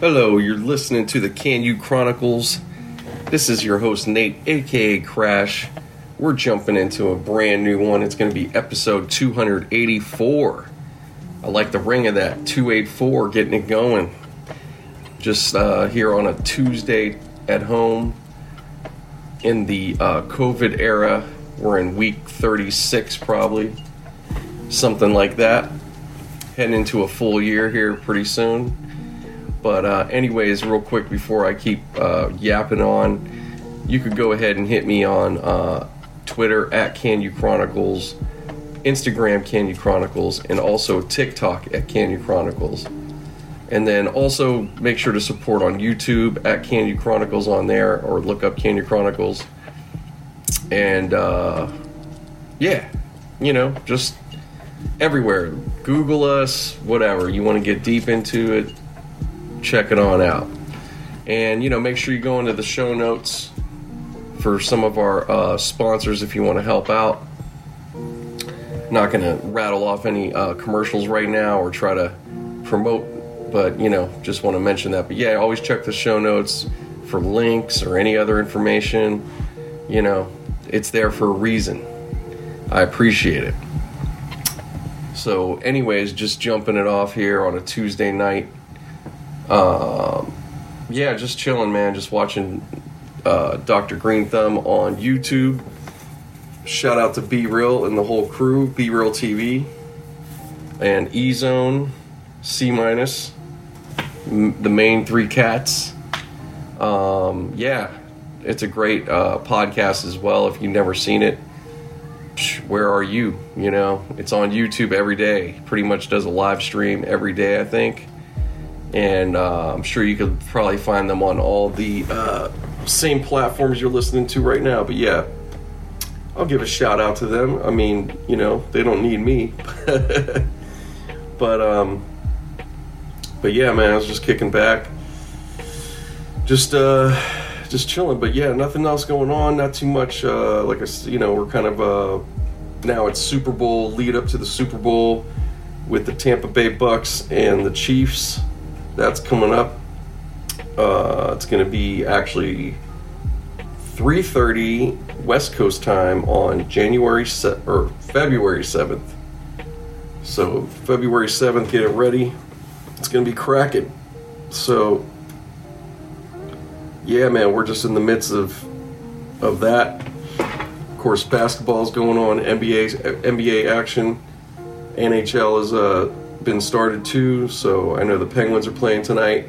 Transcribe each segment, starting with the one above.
Hello, you're listening to the Can You Chronicles. This is your host, Nate, aka Crash. We're jumping into a brand new one. It's going to be episode 284. I like the ring of that 284, getting it going. Just uh, here on a Tuesday at home in the uh, COVID era. We're in week 36, probably. Something like that. Heading into a full year here pretty soon. But uh, anyways, real quick before I keep uh, yapping on, you could go ahead and hit me on uh, Twitter at Can You Chronicles, Instagram Can You Chronicles, and also TikTok at Can You Chronicles. And then also make sure to support on YouTube at Can You Chronicles on there, or look up Can You Chronicles. And uh, yeah, you know, just everywhere. Google us, whatever. You want to get deep into it, check it on out. And, you know, make sure you go into the show notes for some of our uh, sponsors if you want to help out. Not going to rattle off any uh, commercials right now or try to promote, but, you know, just want to mention that. But yeah, always check the show notes for links or any other information. You know, it's there for a reason. I appreciate it. So, anyways, just jumping it off here on a Tuesday night. Um, yeah, just chilling, man. Just watching uh, Dr. Green Thumb on YouTube. Shout out to B Real and the whole crew, B Real TV, and E Zone, C minus, m- the main three cats. Um, yeah, it's a great uh, podcast as well. If you've never seen it, where are you? You know, it's on YouTube every day. Pretty much does a live stream every day, I think and uh, I'm sure you could probably find them on all the uh, same platforms you're listening to right now. But yeah, I'll give a shout out to them. I mean, you know, they don't need me, but um, but yeah, man, I was just kicking back, just uh, just chilling. But yeah, nothing else going on. Not too much. Uh, like I, you know, we're kind of uh, now it's Super Bowl lead up to the Super Bowl with the Tampa Bay Bucks and the Chiefs. That's coming up. Uh, it's going to be actually 3:30 West Coast time on January se- or February 7th. So February 7th, get it ready. It's going to be cracking. So yeah, man, we're just in the midst of of that. Of course, basketball's going on, NBA NBA action. NHL has uh, been started too, so I know the Penguins are playing tonight.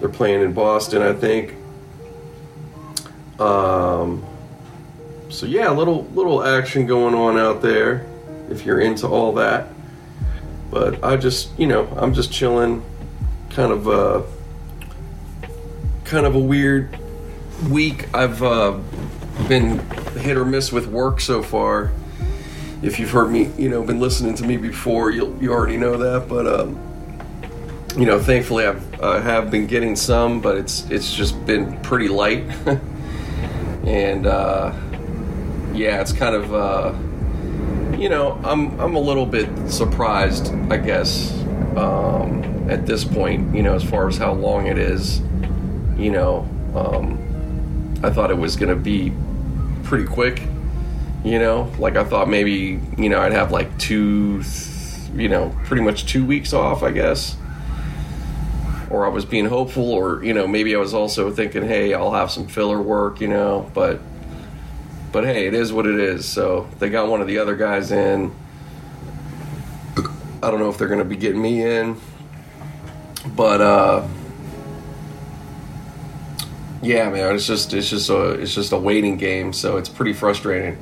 They're playing in Boston, I think. Um, so yeah, little little action going on out there if you're into all that. But I just, you know, I'm just chilling, kind of uh, kind of a weird week. I've uh, been hit or miss with work so far if you've heard me, you know, been listening to me before, you you already know that. But um, you know, thankfully I've I have been getting some, but it's it's just been pretty light, and uh, yeah, it's kind of uh, you know, I'm I'm a little bit surprised, I guess, um, at this point, you know, as far as how long it is, you know, um, I thought it was gonna be pretty quick you know? Like i thought maybe you know i'd have like two you know pretty much two weeks off i guess. Or i was being hopeful or you know maybe i was also thinking hey i'll have some filler work you know? But but hey it is what it is. So they got one of the other guys in. I don't know if they're going to be getting me in. But uh yeah man it's just it's just a it's just a waiting game so it's pretty frustrating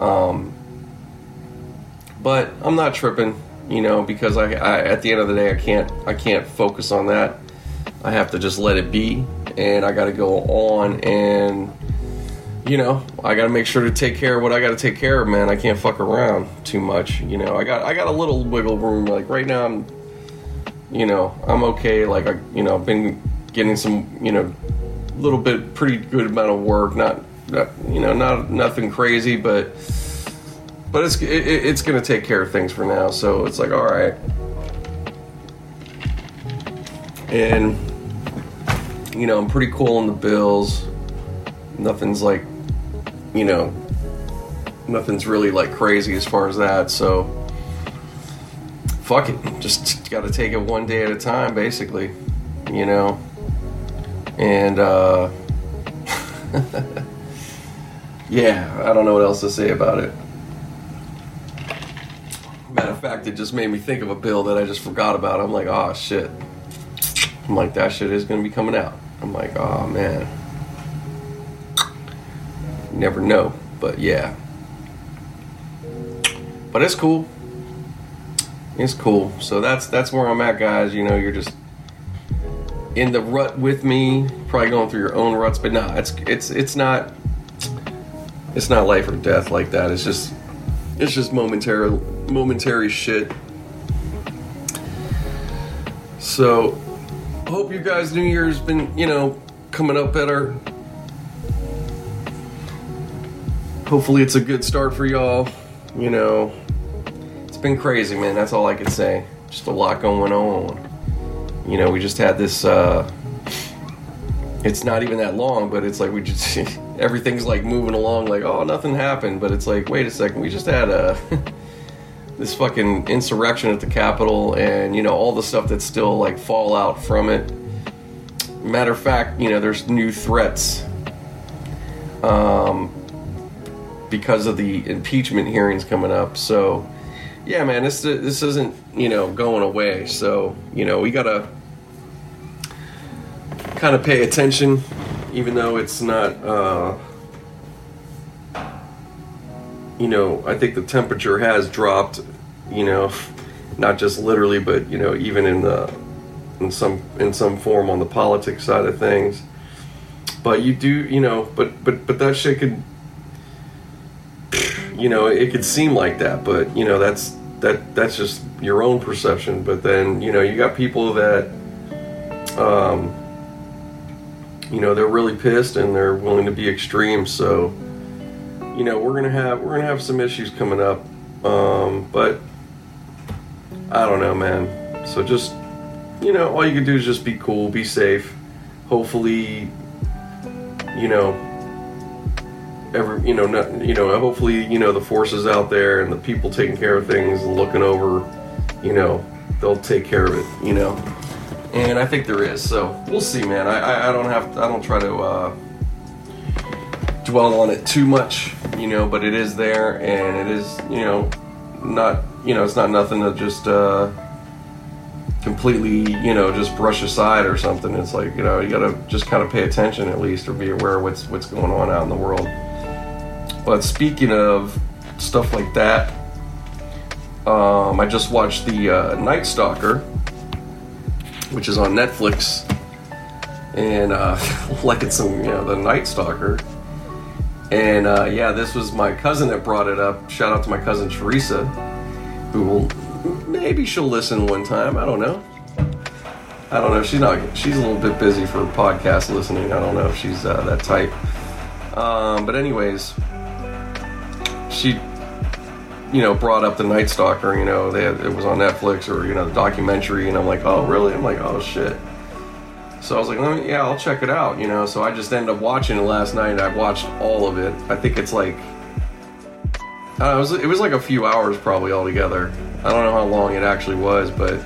um, but I'm not tripping, you know, because I, I, at the end of the day I can't I can't focus on that. I have to just let it be, and I got to go on and you know I got to make sure to take care of what I got to take care of, man. I can't fuck around too much, you know. I got I got a little wiggle room. Like right now I'm, you know, I'm okay. Like I you know I've been getting some you know little bit pretty good amount of work, not not, you know, not nothing crazy, but but it's it, it's going to take care of things for now. So it's like, all right, and you know I'm pretty cool on the bills. Nothing's like, you know, nothing's really like crazy as far as that. So fuck it, just got to take it one day at a time, basically. You know, and uh, yeah, I don't know what else to say about it. Matter of fact, it just made me think of a bill that I just forgot about. I'm like, oh shit. I'm like, that shit is gonna be coming out. I'm like, oh man. Never know, but yeah. But it's cool. It's cool. So that's that's where I'm at, guys. You know, you're just in the rut with me, probably going through your own ruts, but no, it's it's it's not it's not life or death like that. It's just it's just momentary momentary shit. So hope you guys New Year's been, you know, coming up better. Hopefully it's a good start for y'all. You know, it's been crazy, man. That's all I could say. Just a lot going on. You know, we just had this uh it's not even that long, but it's like we just everything's like moving along like oh nothing happened, but it's like wait a second, we just had a this fucking insurrection at the Capitol and you know all the stuff that's still like fallout from it. Matter of fact, you know there's new threats um, because of the impeachment hearings coming up. So yeah, man, this this isn't you know going away. So you know we gotta kind of pay attention, even though it's not. Uh, you know, I think the temperature has dropped. You know, not just literally, but you know, even in the in some in some form on the politics side of things. But you do, you know, but but but that shit could, you know, it could seem like that, but you know, that's that that's just your own perception. But then you know, you got people that, um, you know, they're really pissed and they're willing to be extreme. So, you know, we're gonna have we're gonna have some issues coming up, um, but I don't know, man. So just you know, all you can do is just be cool, be safe. Hopefully, you know, every you know, not, you know, hopefully, you know, the forces out there and the people taking care of things and looking over, you know, they'll take care of it, you know. And I think there is. So we'll see, man. I I, I don't have to, I don't try to uh, dwell on it too much, you know, but it is there and it is, you know, not you know, it's not nothing to just. Uh, completely, you know, just brush aside or something. It's like, you know, you gotta just kind of pay attention at least or be aware of what's what's going on out in the world. But speaking of stuff like that, um, I just watched the uh, Night Stalker, which is on Netflix, and uh, like it's some, you know, the Night Stalker. And uh, yeah, this was my cousin that brought it up. Shout out to my cousin Teresa, who will maybe she'll listen one time. I don't know. I don't know. She's not. She's a little bit busy for podcast listening. I don't know if she's uh, that type. Um, but anyways, she, you know, brought up the Night Stalker. You know, they had, it was on Netflix or you know the documentary, and I'm like, oh really? I'm like, oh shit. So I was like, me, yeah, I'll check it out. You know, so I just ended up watching it last night. I watched all of it. I think it's like, know, it was it was like a few hours probably altogether. I don't know how long it actually was, but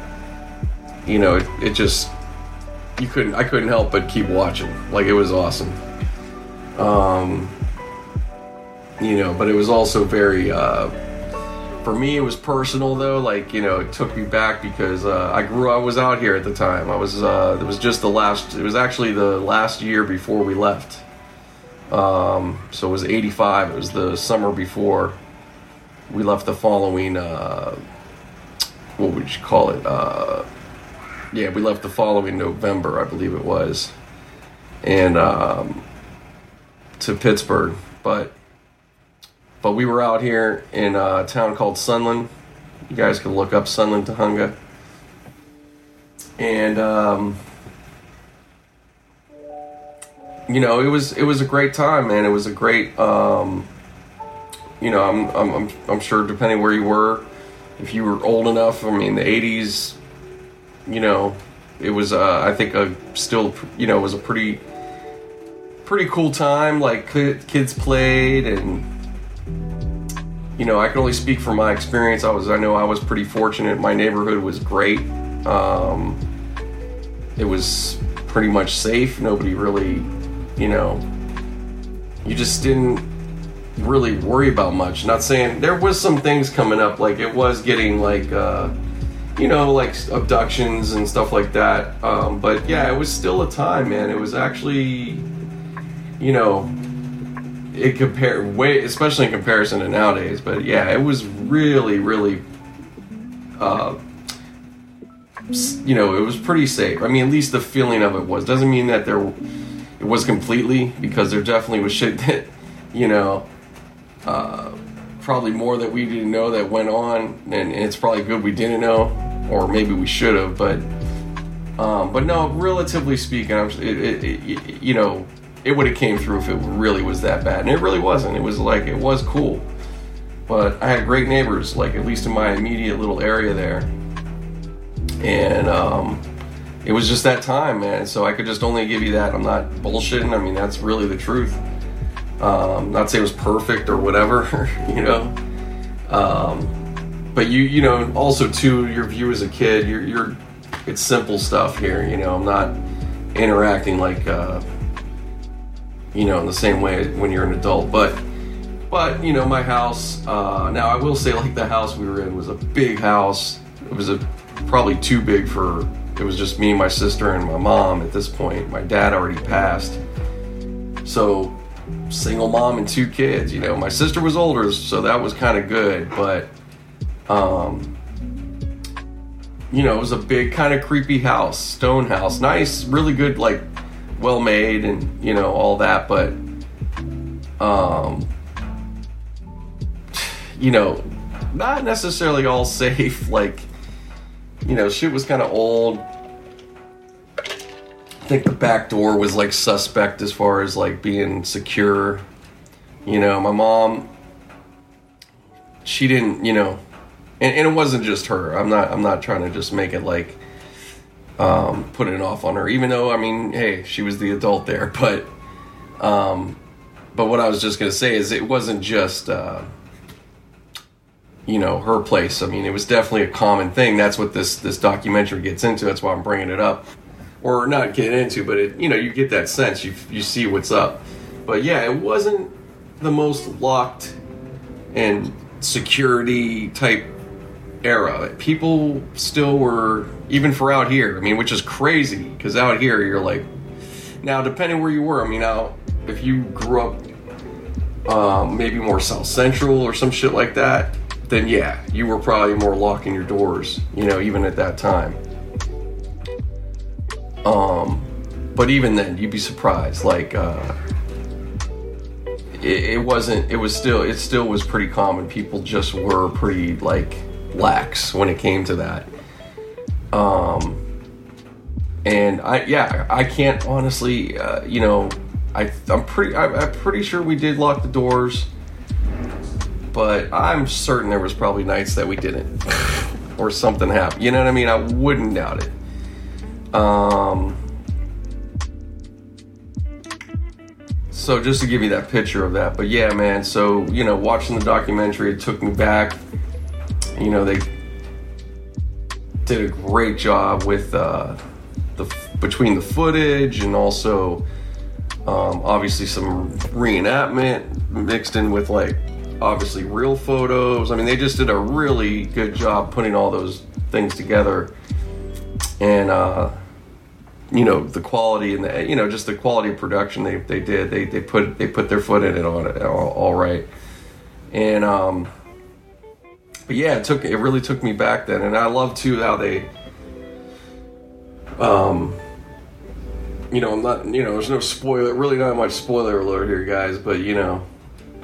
you know, it, it just you couldn't I couldn't help but keep watching. Like it was awesome. Um you know, but it was also very uh for me it was personal though. Like you know it took me back because uh, i grew i was out here at the time. I was uh, it was just the last it was actually the last year before we left. Um, so it was 85 it was the summer before we left the following uh, what would you call it? Uh, yeah we left the following november i believe it was. And um, to pittsburgh. But but we were out here in a town called Sunland. You guys can look up Sunland Tujunga. And um, you know, it was it was a great time, man. It was a great um, you know, I'm, I'm I'm I'm sure depending where you were, if you were old enough, I mean, the '80s, you know, it was uh, I think a still you know it was a pretty pretty cool time. Like kids played and you know I can only speak from my experience. I was I know I was pretty fortunate. My neighborhood was great. Um, it was pretty much safe. Nobody really you know you just didn't really worry about much. Not saying there was some things coming up, like it was getting like, uh, you know, like abductions and stuff like that. Um, but yeah, it was still a time, man. It was actually, you know, it compared way, especially in comparison to nowadays. But yeah, it was really, really, uh, you know, it was pretty safe. I mean, at least the feeling of it was. Doesn't mean that there, it was completely because there definitely was shit that, you know, uh, probably more that we didn't know that went on, and, it's probably good we didn't know, or maybe we should have. But um, but no, relatively speaking, it, it, it, you know, it would have came through if it really was that bad, and it really wasn't. It was like it was cool, but I had great neighbors, like at least in my immediate little area there, and um, it was just that time, man. So I could just only give you that. I'm not bullshitting. I mean, that's really the truth. Um, not say it was perfect or whatever, you know. Um, but you, you know, also too, your view as a kid, you're, you're, it's simple stuff here. You know, I'm not interacting like, uh, you know, in the same way when you're an adult. But, but you know, my house. Uh, now I will say, like the house we were in was a big house. It was a probably too big for. It was just me, my sister, and my mom at this point. My dad already passed, so single mom and two kids. You know, my sister was older, so that was kind of good, but um, you know, it was a big kind of creepy house, stone house, nice, really good, like well made, and you know all that, but um, you know, not necessarily all safe. Like, you know, shit was kind of old I think the back door was like suspect as far as like being secure. You know, my mom, she didn't, you know, and, and it wasn't just her. I'm not, I'm not trying to just make it like, um, put it off on her. Even though, I mean, hey, she was the adult there, but, um, but what I was just gonna say is it wasn't just, uh, you know, her place. I mean, it was definitely a common thing. That's what this this documentary gets into. That's why I'm bringing it up or not getting into, but it, you know, you get that sense. You you see what's up. But yeah, it wasn't the most locked and security type era. People still were even for out here. I mean, which is crazy because out here you're like now depending where you were. I mean, now if you grew up um, maybe more South Central or some shit like that, then yeah, you were probably more locking your doors. You know, even at that time. Um, but even then, you'd be surprised. Like, uh, it, it, wasn't. It was still. It still was pretty common. People just were pretty like lax when it came to that. Um, and I yeah, I can't honestly. Uh, you know, I I'm pretty. I, I'm pretty sure we did lock the doors. But I'm certain there was probably nights that we didn't, or something happened. You know what I mean? I wouldn't doubt it. Um, so just to give you that picture of that, but yeah, man. So you know, watching the documentary, it took me back. You know, they did a great job with uh, the between the footage and also um, obviously some reenactment mixed in with like obviously real photos. I mean, they just did a really good job putting all those things together. And uh, you know the quality and the you know just the quality of production they, they did they, they put they put their foot in it on it all, all right and um but yeah it took it really took me back then and I love too how they um you know I'm not you know there's no spoiler really not much spoiler alert here guys but you know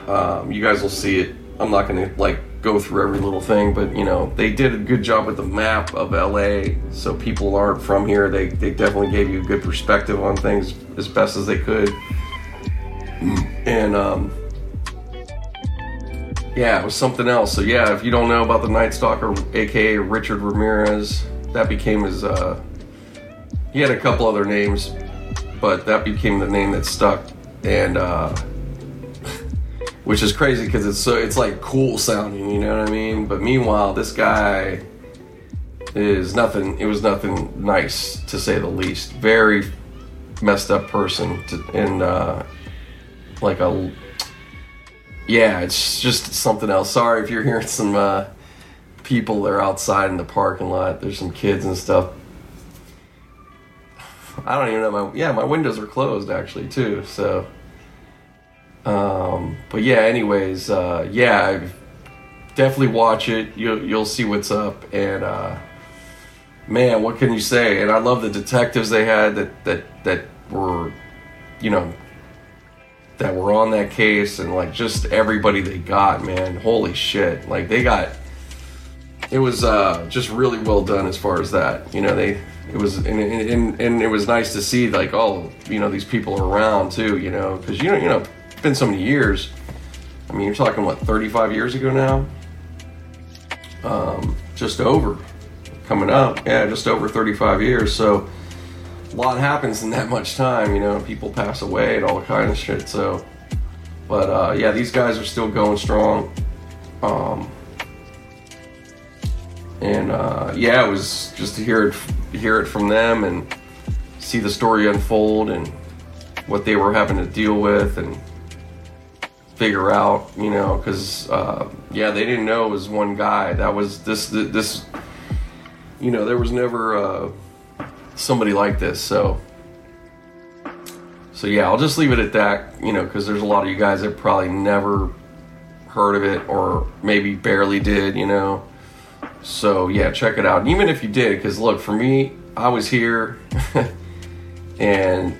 um you guys will see it I'm not gonna like go through every little thing, but you know, they did a good job with the map of LA. So people aren't from here. They, they definitely gave you a good perspective on things as best as they could. And um, yeah, it was something else. So yeah, if you don't know about the Night Stalker, aka Richard Ramirez, that became his uh, he had a couple other names, but that became the name that stuck. And uh, which is crazy because it's so it's like cool sounding, you know what I mean? But meanwhile, this guy is nothing. It was nothing nice to say the least. Very messed up person, to, and uh, like a yeah, it's just something else. Sorry if you're hearing some uh, people that are outside in the parking lot. There's some kids and stuff. I don't even know my yeah my windows are closed actually too. So, um, but yeah. Anyways, uh, yeah, definitely watch it. You'll you'll see what's up and. Uh, man, what can you say? And I love the detectives they had that that that were, you know, that were on that case, and like just everybody they got, man. Holy shit! Like they got. It was uh, just really well done as far as that. You know, they it was and, and, and it was nice to see like oh you know these people around too. You know, because you know you know it's been so many years. I mean, you're talking what 35 years ago now. Um, just over coming up. Yeah, just over 35 years. So lot happens in that much time. You know, people pass away and all kind of shit. So, but uh, yeah, these guys are still going strong. Um, and uh, yeah, it was just to hear it, hear it from them and see the story unfold and what they were having to deal with and figure out, you know, because uh, yeah, they didn't know it was one guy. That was this this you know, there was never uh, somebody like this. So, so yeah, I'll just leave it at that. You know, because there's a lot of you guys that probably never heard of it or maybe barely did. You know, so yeah, check it out. Even if you did, because look, for me, I was here, and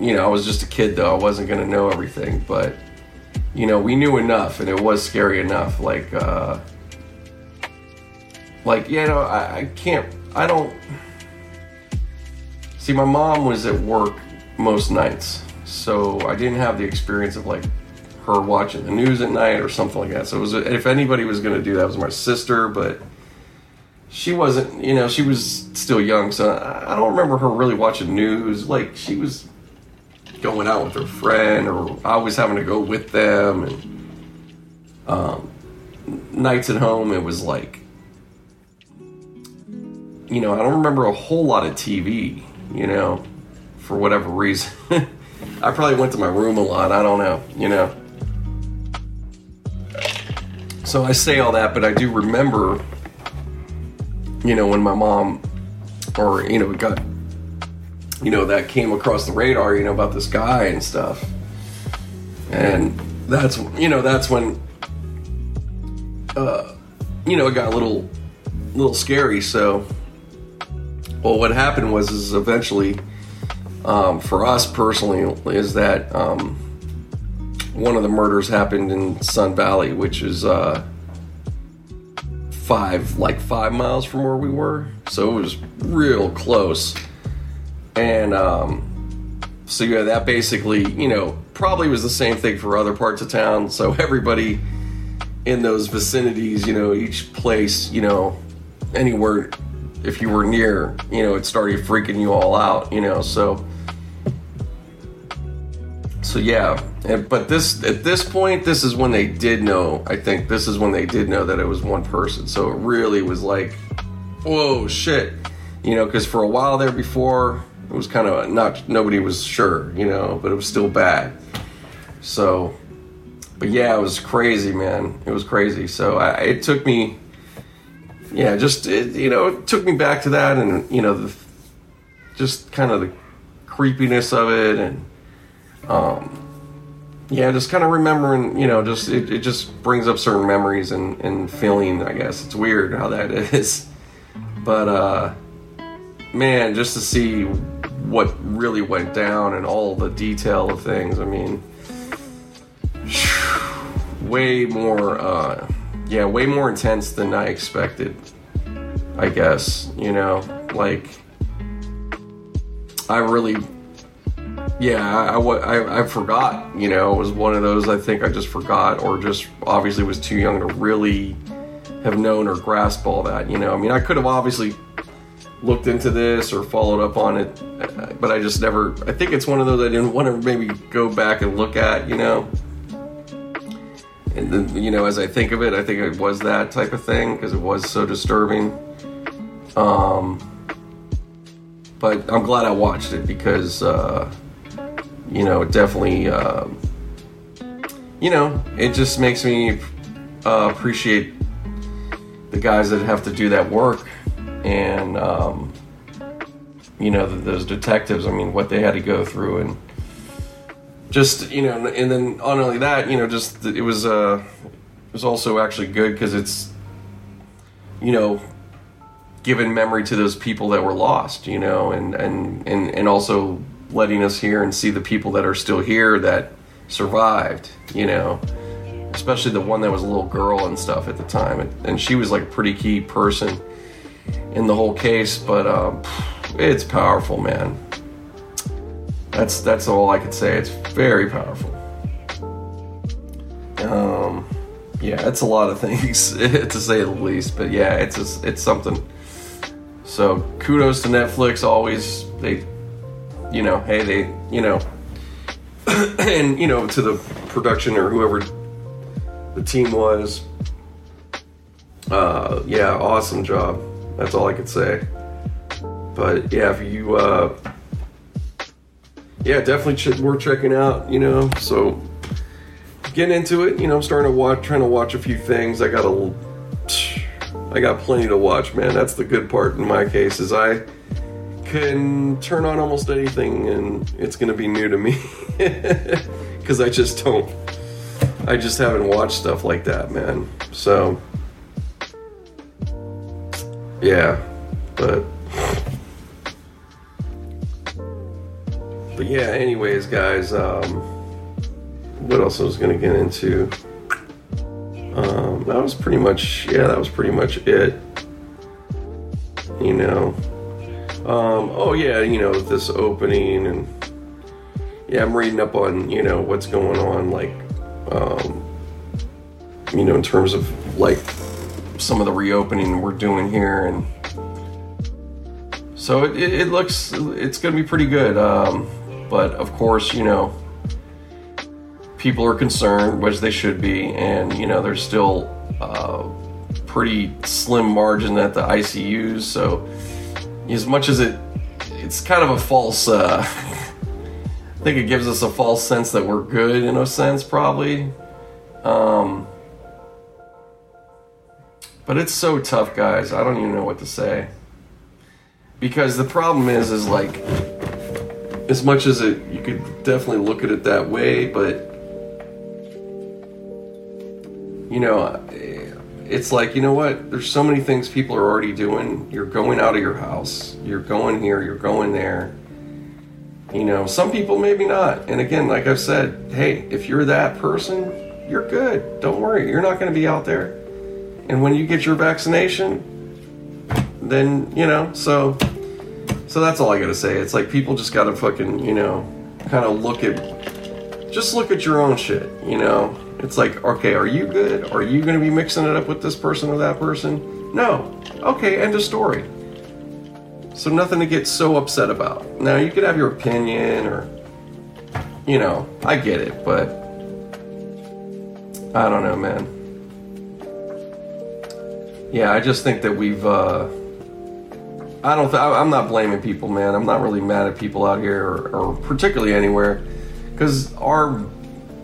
you know, I was just a kid though. I wasn't gonna know everything, but you know, we knew enough, and it was scary enough. Like. uh like you know I, I can't i don't see my mom was at work most nights so i didn't have the experience of like her watching the news at night or something like that. So it was if anybody was going to do that was my sister but she wasn't you know she was still young so i don't remember her really watching news. Like she was going out with her friend or i was having to go with them and um, nights at home it was like you know, I don't remember a whole lot of TV, you know, for whatever reason. I probably went to my room a lot. I don't know, you know. So I say all that, but I do remember, you know, when my mom, or, you know, got, you know, that came across the radar, you know, about this guy and stuff. And that's, you know, that's when, uh, you know, it got a little, little scary. So, well, what happened was is eventually, um, for us personally, is that um, one of the murders happened in Sun Valley, which is uh, five like five miles from where we were, so it was real close. And um, so yeah, that basically, you know, probably was the same thing for other parts of town. So everybody in those vicinities, you know, each place, you know, anywhere if you were near, you know, it started freaking you all out, you know. So, so yeah. But this at this point, this is when they did know. I think this is when they did know that it was one person. So it really was like, whoa, shit, you know, because for a while there before, it was kind of not nobody was sure, you know, but it was still bad. So, but yeah, it was crazy, man. It was crazy. So I, it took me yeah, just it, you know, it took me back to that, and you know, the, just kind of the creepiness of it, and um, yeah, just kind of remembering, you know, just it, it just brings up certain memories and and feeling. I guess it's weird how that is, but uh, man, just to see what really went down and all the detail of things. I mean, way more. Uh, yeah, way more intense than I expected. I guess, you know, like I really yeah, I, I, I, forgot, you know, it was one of those I think I just forgot or just obviously was too young to really have known or grasp all that, you know. I mean, I could have obviously looked into this or followed up on it, uh, but I just never. I think it's one of those I didn't want to maybe go back and look at, you know. And then, you know, as I think of it, I think it was that type of thing because it was so disturbing. Um, but I'm glad I watched it because, uh, you know, it definitely, uh, you know, it just makes me uh, appreciate the guys that have to do that work and um, you know those detectives i mean what they had to go through and just you know and then not only that you know just it was uh it was also actually good because it's you know giving memory to those people that were lost you know and and and, and also letting us hear and see the people that are still here that survived you know especially the one that was a little girl and stuff at the time and, and she was like a pretty key person in the whole case, but um, it's powerful, man. That's that's all I could say. It's very powerful. Um, yeah, it's a lot of things to say the least, but yeah, it's just, it's something. So kudos to Netflix. Always they, you know, hey they, you know, and you know to the production or whoever the team was. Uh, yeah, awesome job. That's all I could say. But yeah, if you, uh, yeah, definitely ch- worth checking out. You know, so getting into it. You know, I'm starting to watch, trying to watch a few things. I got a, I got plenty to watch, man. That's the good part in my case is I can turn on almost anything and it's gonna be new to me because I just don't. I just haven't watched stuff like that, man. So yeah, but but yeah. Anyways, guys, um, what else I was gonna get into? Um, that was pretty much yeah. That was pretty much it. You know. Um, oh yeah, you know this opening and yeah, I'm reading up on you know what's going on like um, you know in terms of like some of the reopening we're doing here, and so it, it, it looks it's going to be pretty good. Um, but of course, you know, people are concerned, which they should be, and you know, there's still uh, pretty slim margin at the ICUs. So as much as it, it's kind of a false. Uh, I think it gives us a false sense that we're good in a sense, probably. Um, but it's so tough, guys. I don't even know what to say. Because the problem is, is like, as much as it, you could definitely look at it that way, but you know, it's like, you know what? There's so many things people are already doing. You're going out of your house. You're going here. You're going there. You know, some people maybe not. And again, like I've said, hey, if you're that person, you're good. Don't worry. You're not going to be out there. And when you get your vaccination, then, you know, so so that's all I got to say. It's like people just got to fucking, you know, kind of look at just look at your own shit, you know. It's like, okay, are you good? Are you to be mixing it up with this person or that person? No. Okay, end of story. So nothing to get so upset about. Now you could have your opinion or you know, I get it, but I don't know, man yeah, I just think that we've. Uh, I don't. Th- I'm not blaming people, man. I'm not really mad at people out here, or, or particularly anywhere, because our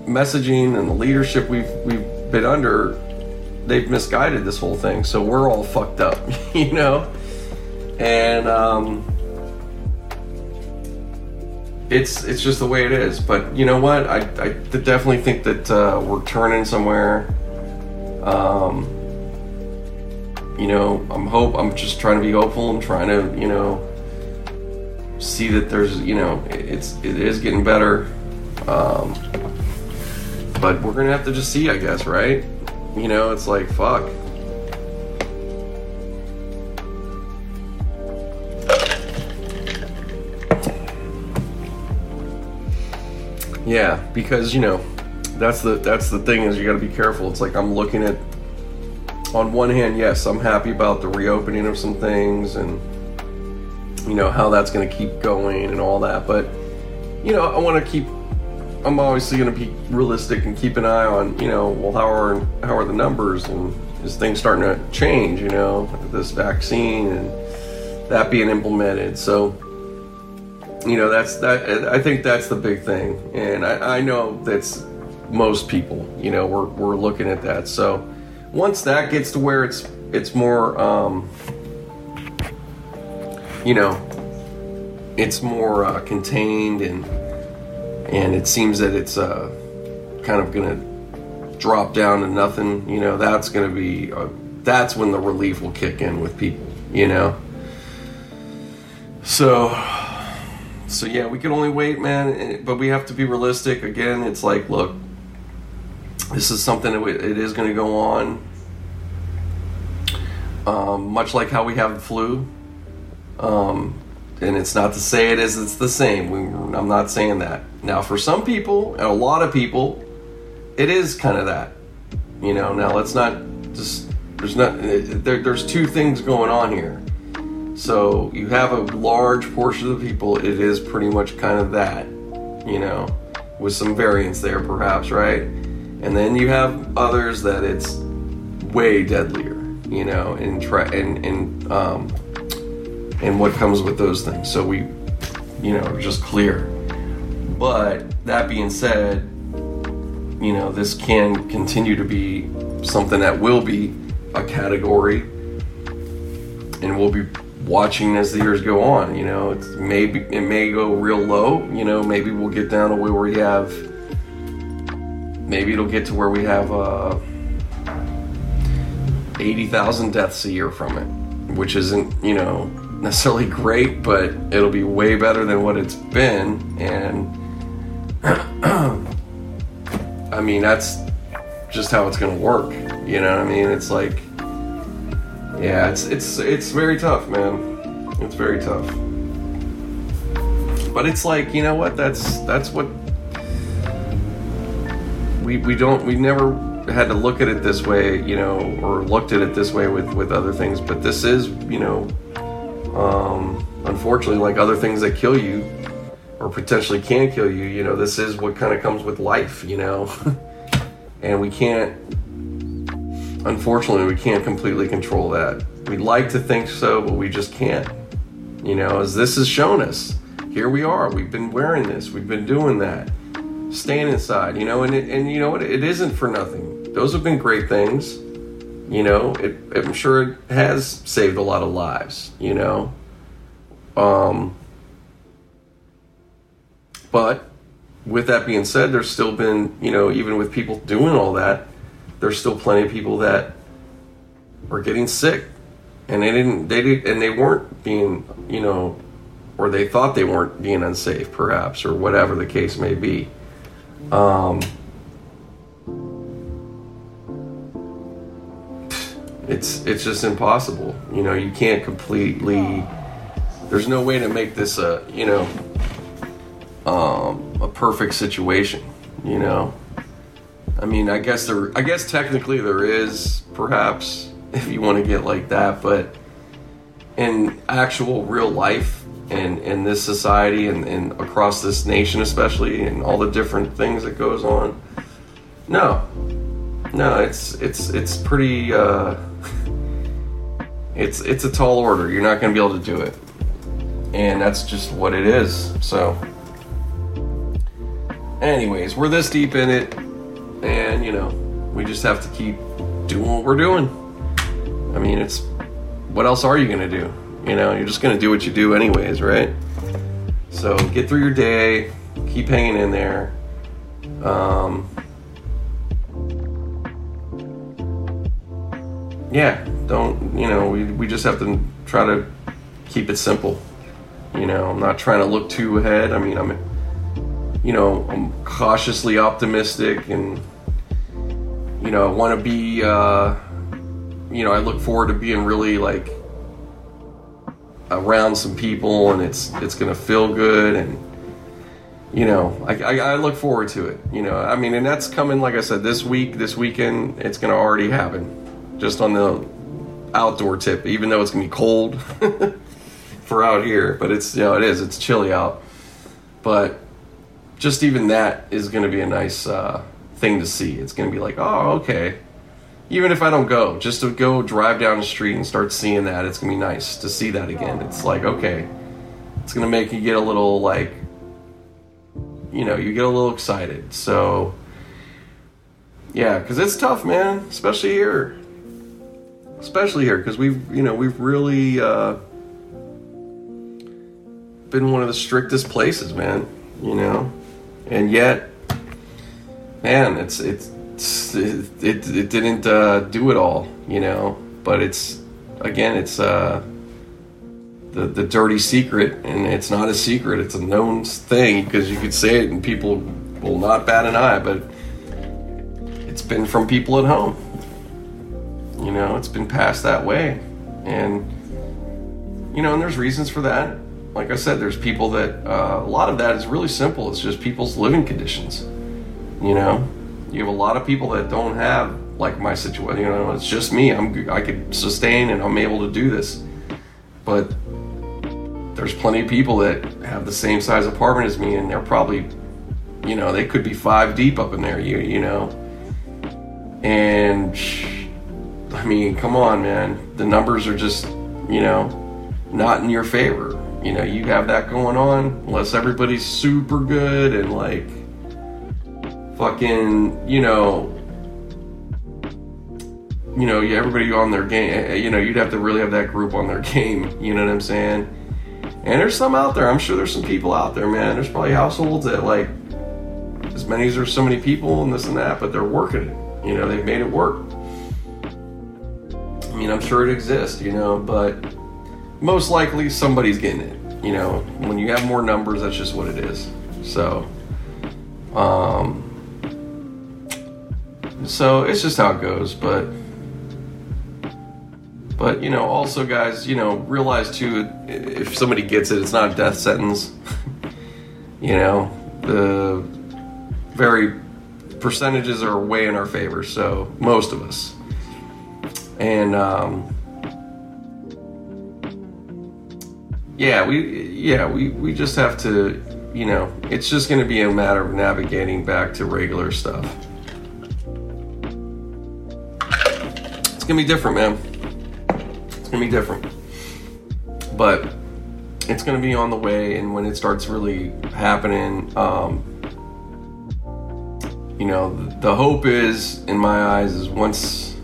messaging and the leadership we've we've been under, they've misguided this whole thing. So we're all fucked up, you know. And um, it's it's just the way it is. But you know what? I I definitely think that uh, we're turning somewhere. Um, you know, I'm hope I'm just trying to be hopeful I'm trying to, you know, see that there's, you know, it's it is getting better. Um, but we're gonna have to just see, I guess, right? You know, it's like fuck. Yeah, because you know, that's the that's the thing is you got to be careful. It's like I'm looking at on one hand, yes, I'm happy about the reopening of some things and you know how that's going to keep going and all that. But you know, I want to keep. I'm obviously going to be realistic and keep an eye on you know, well, how are how are the numbers and is things starting to change? You know, this vaccine and that being implemented. So you know that's that i think that's the big thing and i, I know that's most people you know we're, we're looking at that so once that gets to where it's it's more um, you know it's more uh, contained and and it seems that it's uh, kind of gonna drop down to nothing you know that's gonna be uh, that's when the relief will kick in with people you know so so yeah, we can only wait, man. But we have to be realistic. Again, it's like, look, this is something that it is going to go on. Um, much like how we have the flu. Um, and it's not to say it is it's the same. We, I'm not saying that. Now, for some people, and a lot of people, it is kind of that. You know. Now, let's not just. There's not. There, there's two things going on here so you have a large portion of the people, it is pretty much kind of that, you know, with some variance there perhaps, right? And then you have others that it's way deadlier, you know, and try and and um and what comes with those things. So we, you know, just clear. But that being said, you know, this can continue to be something that will be a category and we'll be watching as the years go on. You know, it's maybe it may go real low. You know, maybe we'll get down to where we have. Maybe it'll get to where we have uh, eighty thousand deaths a year from it, which isn't you know necessarily great, but it'll be way better than what it's been. And I mean, that's just how it's going to work. You know what I mean? It's like yeah, it's it's it's very tough, man. It's very tough. But it's like, you know what? That's that's what we we don't we never had to look at it this way, you know, or looked at it this way with with other things, but this is, you know, um unfortunately like other things that kill you or potentially can kill you, you know, this is what kind of comes with life, you know. and we can't unfortunately, we can't completely control that. We'd like to think so, but we just can't. You know, as this has shown us, here we are. We've been wearing this. We've been doing that. Staying inside, you know, and it, and you know what? It isn't for nothing. Those have been great things. You know, it, I'm sure it has saved a lot of lives. You know, um, but with that being said, there's still been, you know, even with people doing all that, there's still plenty of people that are getting sick and they didn't they did and they weren't being you know or they thought they weren't being unsafe perhaps or whatever the case may be um, it's it's just impossible you know you can't completely there's no way to make this a you know um, a perfect situation you know I mean, I guess there. I guess technically there is, perhaps, if you want to get like that. But in actual real life, and in this society, and, and across this nation, especially, and all the different things that goes on, no, no, it's it's it's pretty. Uh, it's it's a tall order. You're not going to be able to do it, and that's just what it is. So, anyways, we're this deep in it and you know, we just have to keep doing what we're doing. I mean, it's what else are you gonna do? You know, you're just gonna do what you do anyways, right? So get through your day, keep hanging in there. Um, yeah, don't you know? We we just have to try to keep it simple. You know, I'm not trying to look too ahead. I mean, I'm you know, I'm cautiously optimistic and, you know, I want to be, uh, you know, I look forward to being really like around some people and it's, it's going to feel good. And, you know, I, I, I, look forward to it, you know, I mean, and that's coming, like I said, this week, this weekend, it's going to already happen just on the outdoor tip, even though it's to be cold. for out here, but it's you know it is it's chilly out. But just even that is to be a nice uh, thing to see. It's to be like, oh, okay. Even if I don't go, just to go drive down the street and start seeing that, it's to be nice to see that again. It's like, okay, it's to make you get a little like, you know, you get a little excited. So, yeah, because it's tough, man, especially here. Especially here, because we've, you know, we've really uh, been one of the strictest places, man, you know? and yet, man, it's it's, it, it, it didn't uh, do it all, you know. But it's again, it's uh, the the dirty secret, and it's not a secret; it's a known thing because you could say it, and people will not bat an eye. But it's been from people at home, you know. It's been passed that way, and you know, and there's reasons for that like I said, there's people that uh, a lot of that is really simple. It's just people's living conditions. You know, you have a lot of people that don't have like my situation. You know, it's just me. I'm I could sustain and I'm able to do this, but there's plenty of people that have the same size apartment as me, and they're probably, you know, they could be five deep up in there. You you know, and I mean, come on, man. The numbers are just you know not in your favor you know, you have that going on, unless everybody's super good and like fucking, you know, you know, everybody on their game, eh, eh, you know, you'd have to really have that group on their game, you know what I'm saying? And there's some out there, I'm sure there's some people out there, man. There's probably households that like as many as there's so many people and this and that, but they're working it. You know, they've made it work. Mean, I'm sure it exists, you know, but most likely somebody's getting it you know, when you have more numbers, that's just what it is. So, um, so it's just how it goes. But, but you know, also guys, you know, realize too, if somebody gets it, it's not a death sentence. you know, the very percentages are way in our favor. So most of us, and um, yeah, we yeah we we just have to you know it's just going to be a matter of navigating back to regular stuff. It's gonna be different, man. It's gonna be different, but it's gonna be on the way, and when it starts really happening, um, you know, the hope is, in my eyes, is once,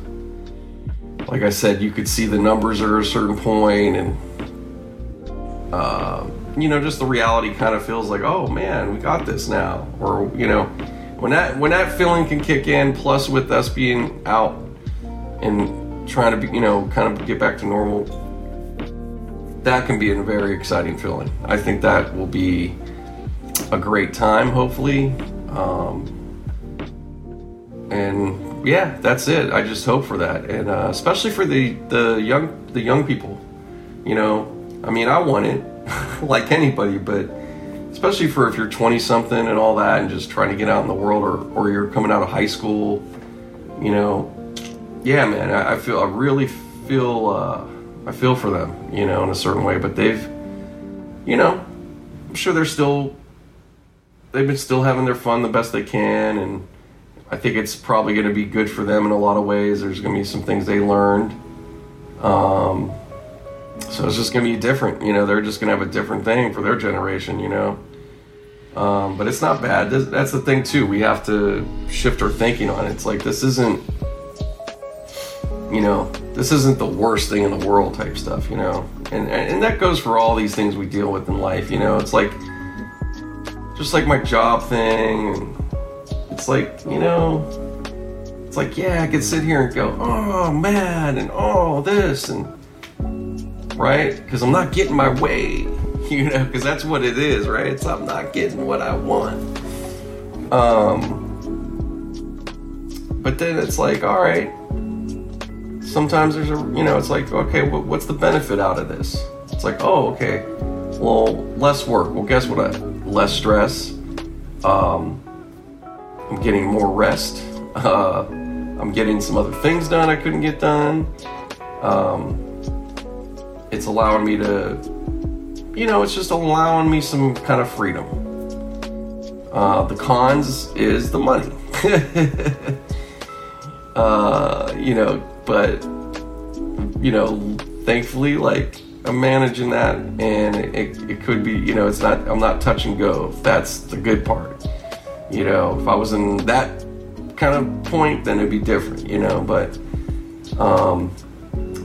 like I said, you could see the numbers are a certain point and uh, you know, just the reality kind of feels like, oh man, we got this now, or you know, when that when that feeling can kick in, plus with us being out and trying to be, you know, kind of get back to normal, that can be a very exciting feeling. I think that will be a great time, hopefully. Um, and yeah, that's it. I just hope for that, and uh, especially for the the young the young people, you know, I mean, I want it like anybody, but especially for if you're 20 something and all that and just trying to get out in the world or, or you're coming out of high school, you know, yeah, man, I, I feel, I really feel, uh, I feel for them, you know, in a certain way, but they've, you know, I'm sure they're still, they've been still having their fun the best they can. And I think it's probably going to be good for them in a lot of ways. There's going to be some things they learned. Um, so it's just going to be different. You know, they're just going to have a different thing for their generation, you know. Um, but it's not bad. That's the thing, too. We have to shift our thinking on it. It's like, this isn't, you know, this isn't the worst thing in the world type stuff, you know. And, and that goes for all these things we deal with in life, you know. It's like, just like my job thing. It's like, you know, it's like, yeah, I could sit here and go, oh, man, and oh, this, and right? Because I'm not getting my way, you know, because that's what it is, right? It's I'm not getting what I want. Um, but then it's like, all right. Sometimes there's a, you know, it's like, okay, what's the benefit out of this? It's like, oh, okay, well, less work. Well, guess what? I, less stress. Um, I'm getting more rest. Uh, I'm getting some other things done I couldn't get done. Um, it's allowing me to you know, it's just allowing me some kind of freedom. Uh, the cons is the money. uh, you know, but you know, thankfully, like I'm managing that, and it, it could be, you know, it's not. I'm not touch and go. That's the good part. You know, if I was in that kind of point, then it'd be different. You know, but um,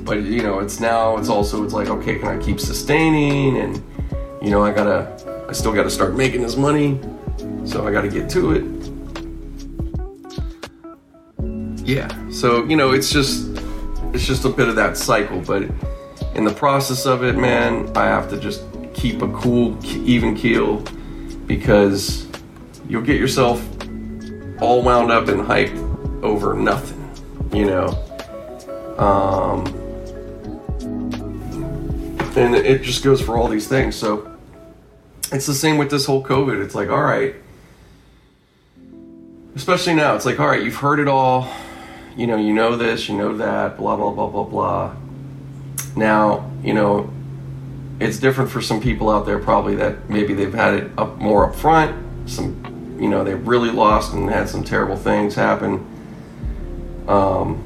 but you know, it's now. It's also. It's like, okay, can I keep sustaining? And you know, I gotta. I still gotta start making this money, so I gotta get to it. Yeah. So you know, it's just it's just a bit of that cycle, but in the process of it, man, I have to just keep a cool, even keel because you'll get yourself all wound up and hyped over nothing, you know. Um, and it just goes for all these things. So it's the same with this whole COVID. It's like, all right, especially now, it's like, all right, you've heard it all you know, you know this, you know that, blah, blah, blah, blah, blah. Now, you know, it's different for some people out there probably that maybe they've had it up more up front. Some, you know, they've really lost and had some terrible things happen. Um,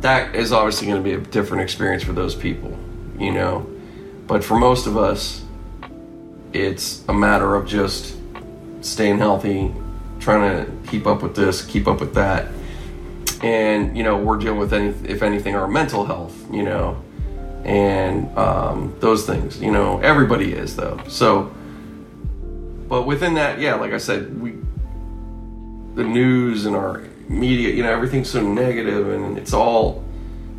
that is obviously going to be a different experience for those people, you know. But for most of us, it's a matter of just staying healthy, trying to keep up with this, keep up with that and you know we're dealing with any if anything our mental health you know and um, those things you know everybody is though so but within that yeah like i said we the news and our media you know everything's so negative and it's all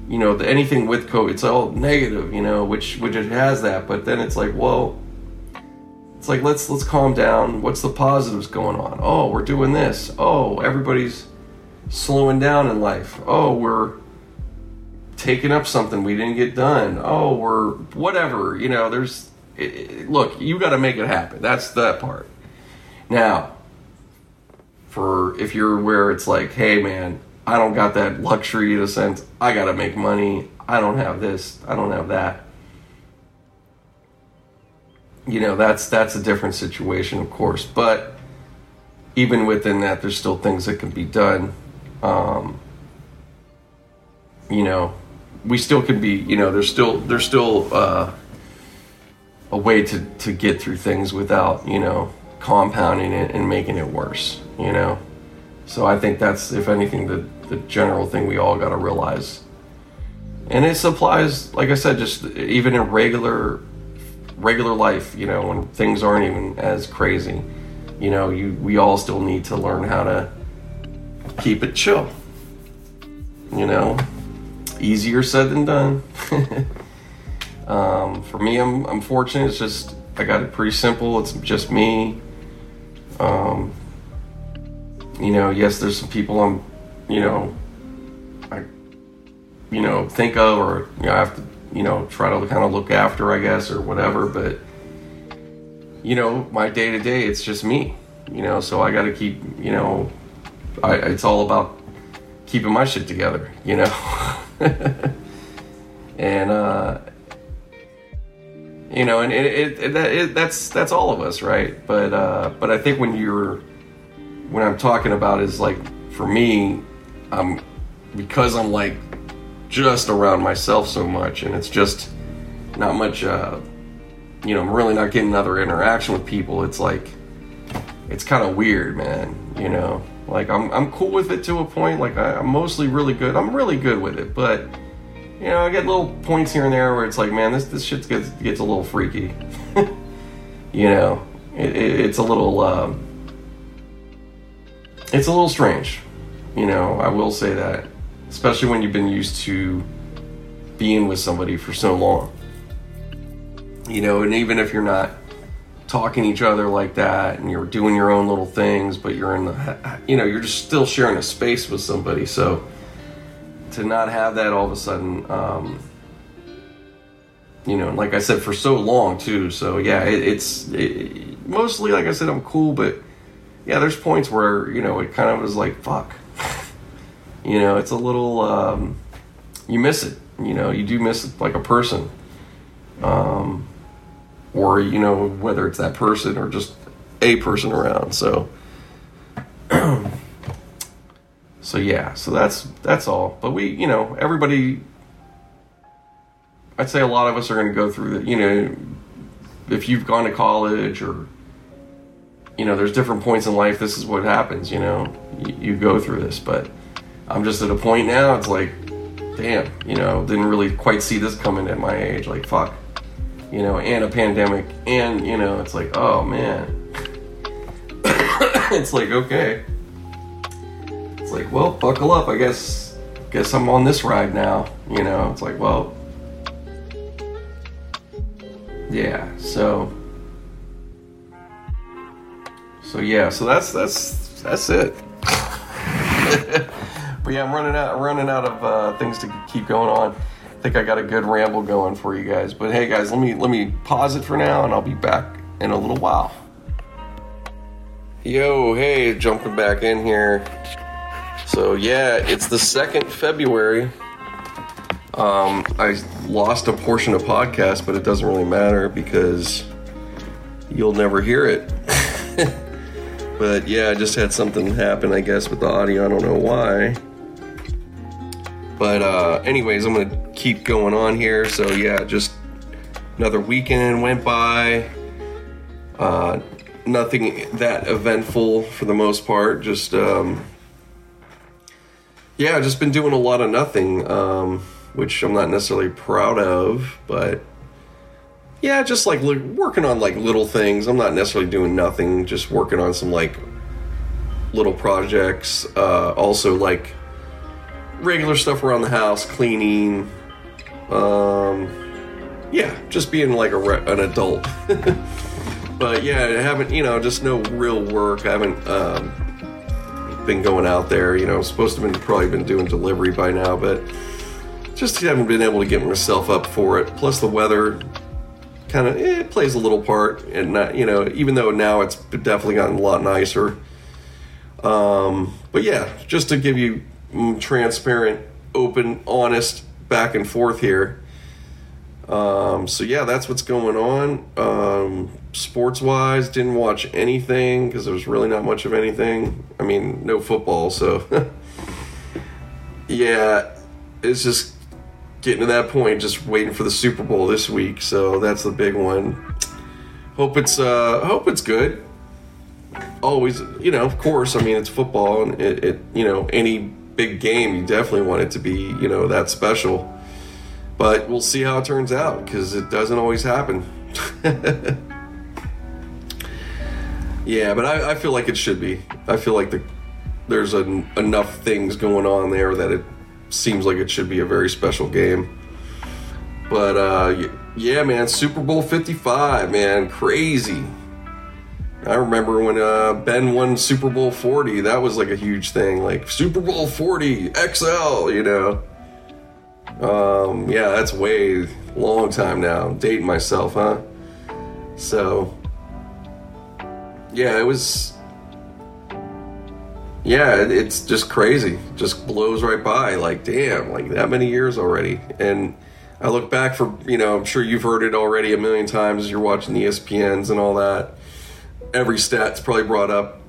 you know the, anything with covid it's all negative you know which which it has that but then it's like well it's like let's let's calm down what's the positives going on oh we're doing this oh everybody's slowing down in life. Oh, we're taking up something we didn't get done. Oh, we're whatever. You know, there's it, look, you got to make it happen. That's that part. Now, for if you're where it's like, hey man, I don't got that luxury in a sense. I got to make money. I don't have this. I don't have that. You know, that's that's a different situation, of course. But even within that, there's still things that can be done um, you know, we still can be, you know, there's still there's still uh, a way to to get through things without, you know, compounding it and making it worse, you know. So I think that's, if anything, the the general thing we all got to realize. And it applies, like I said, just even in regular regular life, you know, when things aren't even as crazy, you know, you we all still need to learn how to keep it chill. You know, easier said than done. um, for me, I'm, I'm fortunate. It's just, I got it pretty simple. It's just me. Um, you know, yes, there's some people I'm, you know, I, you know, think of or, you know, I have to, you know, try to kind of look after, I guess, or whatever. But, you know, my day to day, it's just me, you know, so I got to keep, you know, I, it's all about keeping my shit together, you know. and uh, you know, and it, it, it, it, that's that's all of us, right? But uh, but I think when you're when I'm talking about is like for me, I'm because I'm like just around myself so much, and it's just not much. Uh, you know, I'm really not getting another interaction with people. It's like it's kind of weird, man. You know, like I'm I'm cool with it to a point. Like I, am mostly really good. I'm really good with it, but you know I get little points here and there where it's like, man, this this shit gets gets a little freaky. you know, it, it, it's a little um, it's a little strange. You know, I will say that, especially when you've been used to being with somebody for so long. You know, and even if you're not talking to each other like that and you're doing your own little things but you're in the you know you're just still sharing a space with somebody so to not have that all of a sudden um, you know like i said for so long too. So yeah it, it's it, mostly like i said i'm cool but yeah there's points where you know it kind of was like fuck. You know it's a little um, you miss it. You know you do miss it like a person. Um, or you know whether it's that person or just a person around. So, so yeah, so that's that's all. But we, you know, everybody. I'd say a lot of us are going to go through that. You know, if you've gone to college or you know, there's different points in life. This is what happens. You know, you, you go through this, but I'm just at a point now. It's like, damn, you know, didn't really quite see this coming at my age. Like, fuck, you know, and a pandemic, and you know, it's like, oh man. it's like okay. Like, well, buckle up. I guess, guess I'm on this ride now. You know, it's like, well, yeah. So, so yeah. So that's that's that's it. but yeah, I'm running out running out of uh, things to keep going on. I think I got a good ramble going for you guys. But hey, guys, let me let me pause it for now, and I'll be back in a little while. Yo, hey, jumping back in here. So yeah, it's the second February. Um, I lost a portion of podcast, but it doesn't really matter because you'll never hear it. but yeah, I just had something happen, I guess, with the audio. I don't know why. But uh, anyways, I'm gonna keep going on here. So yeah, just another weekend went by. Uh, nothing that eventful for the most part. Just um, yeah, I've just been doing a lot of nothing. Um, which I'm not necessarily proud of, but yeah, just like working on like little things. I'm not necessarily doing nothing, just working on some like little projects. Uh, also, like regular stuff around the house, cleaning. Um, yeah, just being like a re- an adult. but yeah, I haven't, you know, just no real work. I haven't um, been going out there. You know, supposed to have been probably been doing delivery by now, but just haven't been able to get myself up for it. Plus, the weather kind of eh, it plays a little part, and not, you know, even though now it's definitely gotten a lot nicer. Um, but yeah, just to give you mm, transparent, open, honest back and forth here. Um, so yeah, that's what's going on. Um, sports wise, didn't watch anything because there was really not much of anything. I mean, no football, so yeah, it's just getting to that point, just waiting for the Super Bowl this week. So that's the big one. Hope it's uh, hope it's good. Always, you know, of course. I mean, it's football, and it, it, you know, any big game, you definitely want it to be, you know, that special. But we'll see how it turns out because it doesn't always happen. yeah, but I, I, feel like it should be. I feel like the there's an, enough things going on there that it seems like it should be a very special game. But uh, yeah, man, Super Bowl 55, man, crazy. I remember when uh, Ben won Super Bowl 40, that was like a huge thing. Like Super Bowl 40 XL, you know. Um, yeah, that's way long time now. I'm dating myself, huh? So, yeah, it was yeah, it's just crazy. Just blows right by. Like, damn, like that many years already. And I look back for, you know, I'm sure you've heard it already a million times you're watching the ESPNs and all that. Every stat's probably brought up.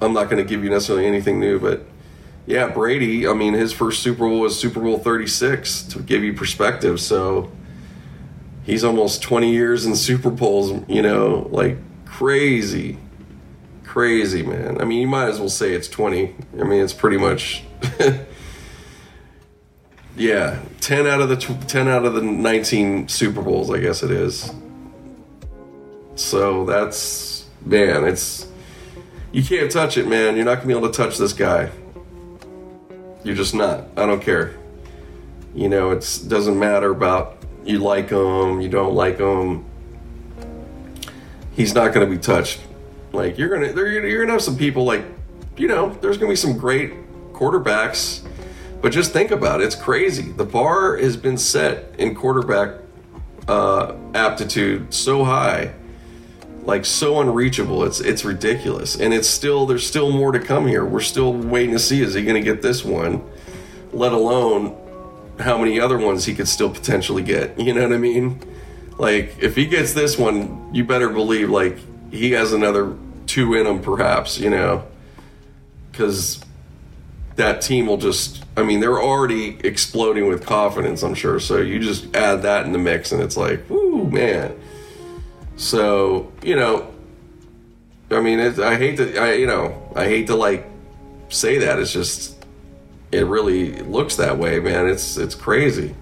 I'm not going to give you necessarily anything new, but yeah, Brady, I mean, his first Super Bowl was Super Bowl 36 to give you perspective. So he's almost 20 years in Super Bowls, you know, like crazy crazy, man. I mean, you might as well say it's 20. I mean, it's pretty much yeah, 10 out of the 10 out of the 19 Super Bowls, I guess it is. So that's man, it's you can't touch it, man. You're not going to be able to touch this guy. You're just not. I don't care. You know, it doesn't matter about you like him, you don't like him. He's not going to be touched like you're gonna you're gonna have some people like you know there's gonna be some great quarterbacks, but just think about it. It's crazy. The bar has been set in quarterback uh, aptitude so high, like so unreachable. It's it's ridiculous, and it's still there's still more to come here. We're still waiting to see is he going to get this one, let alone how many other ones he could still potentially get. You know what I mean? like if he gets this one, you better believe like he has another two in him, perhaps. You know, because that team will just. I mean, they're already exploding with confidence. I'm sure. So you just add that in the mix, and it's like, whoo, man. So you know, I mean, it, I hate to, I you know, I hate to like say that. It's just, it really looks that way, man. It's it's crazy.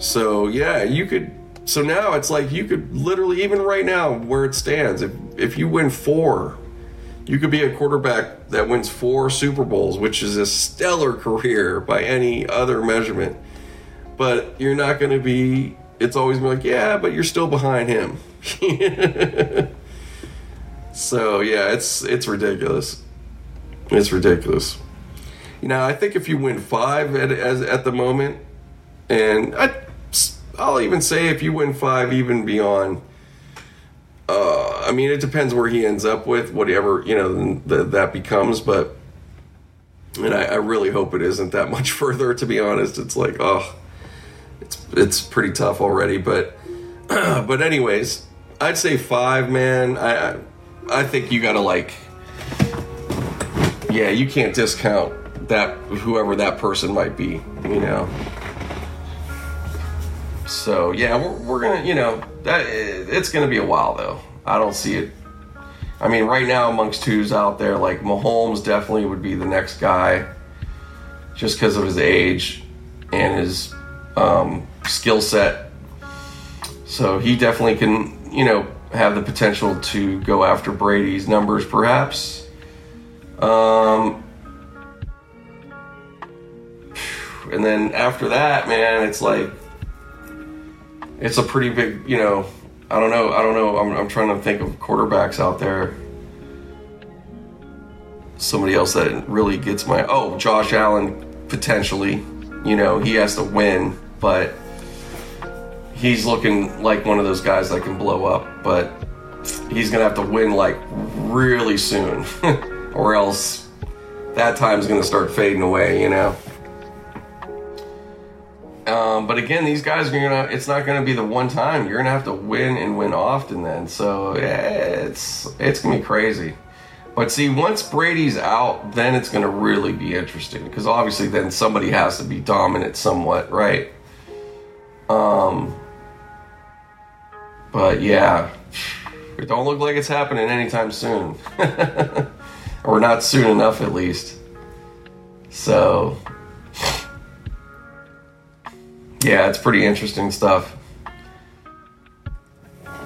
So yeah, you could. So now it's like you could literally even right now where it stands, if if you win four, you could be a quarterback that wins four Super Bowls, which is a stellar career by any other measurement. But you're not going to be. It's always been like, yeah, but you're still behind him. so yeah, it's it's ridiculous. It's ridiculous. You know, I think if you win five at as at the moment, and I, I'll even say if you win five, even beyond. Uh, I mean, it depends where he ends up with whatever you know th- that becomes, but and I, I really hope it isn't that much further. To be honest, it's like oh, it's it's pretty tough already. But but anyways, I'd say five, man. I I, I think you got to like yeah, you can't discount that whoever that person might be, you know. So yeah, we're, we're gonna, you know, that it's gonna be a while though. I don't see it. I mean, right now amongst twos out there, like Mahomes definitely would be the next guy, just because of his age and his um, skill set. So he definitely can, you know, have the potential to go after Brady's numbers, perhaps. Um, and then after that, man, it's like it's a pretty big, you know. I don't know. I don't know. I'm, I'm trying to think of quarterbacks out there. Somebody else that really gets my oh, Josh Allen potentially. You know, he has to win, but he's looking like one of those guys that can blow up. But he's gonna have to win like really soon. or else that time's to start fading away, you know. Um, but again, these guys are gonna. It's not gonna be the one time. You're gonna have to win and win often. Then, so yeah, it's it's gonna be crazy. But see, once Brady's out, then it's gonna really be interesting because obviously then somebody has to be dominant somewhat, right? Um. But yeah, it don't look like it's happening anytime soon. or not soon enough at least. So, yeah, it's pretty interesting stuff.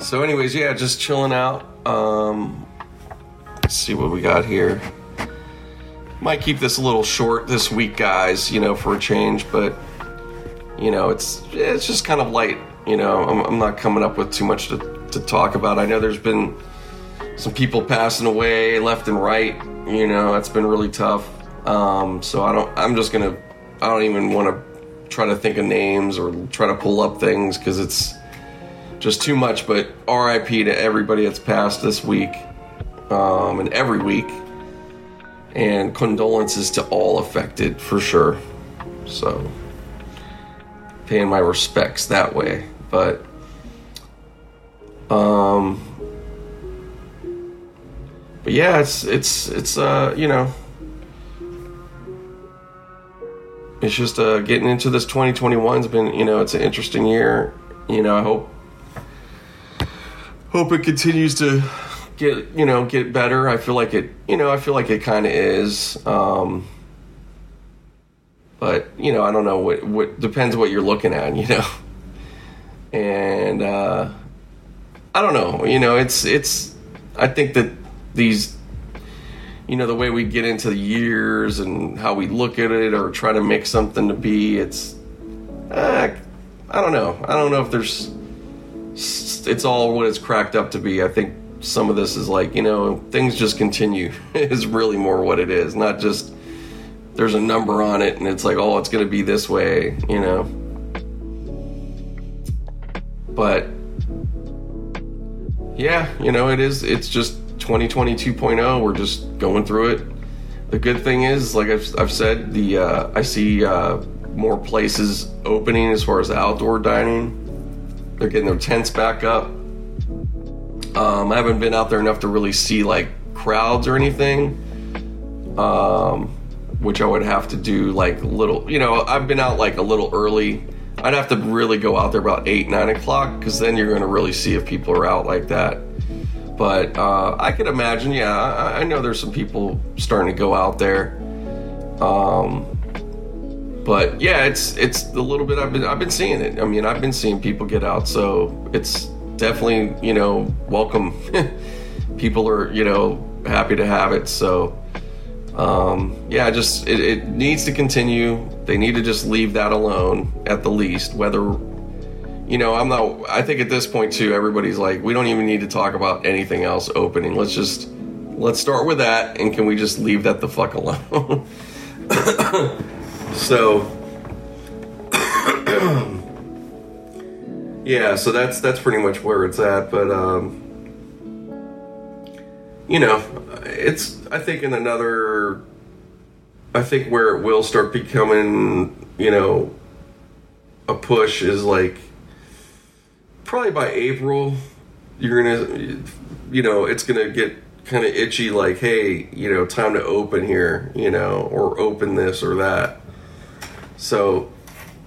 So, anyways, yeah, just chilling out. Um, let's see what we got here. Might keep this a little short this week, guys. You know, for a change, but you know, it's it's just kind of light. You know, I'm, I'm not coming up with too much to, to talk about. I know there's been some people passing away left and right. You know, it's been really tough. Um, so I don't. I'm just gonna. I don't even want to try to think of names or try to pull up things because it's just too much. But R.I.P. to everybody that's passed this week um, and every week, and condolences to all affected for sure. So paying my respects that way, but um but yeah, it's it's it's uh you know it's just uh getting into this 2021's been you know it's an interesting year. You know, I hope hope it continues to get you know get better. I feel like it you know I feel like it kind of is. Um, but you know I don't know what what depends what you're looking at. You know, and uh, I don't know. You know, it's it's I think that these you know the way we get into the years and how we look at it or try to make something to be it's uh, i don't know. I don't know if there's it's all what it's cracked up to be. I think some of this is like you know things just continue. Is really more what it is not just there's a number on it and it's like oh it's going to be this way you know but yeah you know it is it's just 2020 2.0. We're just going through it. The good thing is, like I've, I've said, the uh, I see uh, more places opening as far as outdoor dining. they're getting their tents back up. Um, I haven't been out there enough to really see like crowds or anything, um, which I would have to do like little. You know, I've been out like a little early. I'd have to really go out there about eight, nine o'clock because then you're going to really see if people are out like that. But uh, I could imagine, yeah, I, I, know there's some people starting to go out there. Um, but yeah, it's it's a little bit. I've been I've been seeing it. I mean, I've been seeing people get out, so it's definitely you know welcome. people are you know happy to have it. So um, yeah, just it, it needs to continue. They need to just leave that alone at the least. Whether you know, I'm not. I think at this point too, everybody's like, we don't even need to talk about anything else opening. Let's just let's start with that, and can we just leave that the fuck alone? so, yeah, so that's that's pretty much where it's at. But um, you know, it's I think in another, I think where it will start becoming, you know, a push is like probably by April, you're gonna, you know, it's gonna get kind of itchy. Like, hey, you know, time to open here, you know, or open this or that. So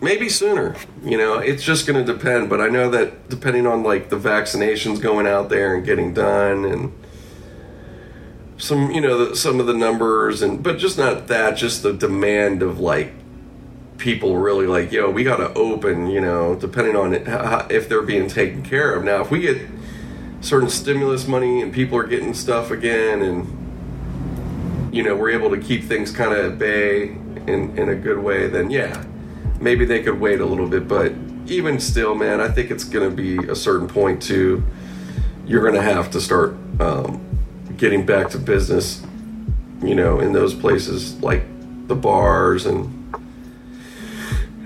maybe sooner. You know, it's just going to depend. But I know that depending on like the vaccinations going out there and getting done and some, you know, the, some of the numbers and but just not that, just the demand of like people really like, yo, we got to open, you know, depending on it, how, if they're being taken care of. Now, if we get certain stimulus money and people are getting stuff again and, you know, we're able to keep things kind of at bay in, in a good way, then yeah, maybe they could wait a little bit. But even still, man, I think it's going to be a certain point too. You're going to have to start um, getting back to business, you know, in those places like the bars and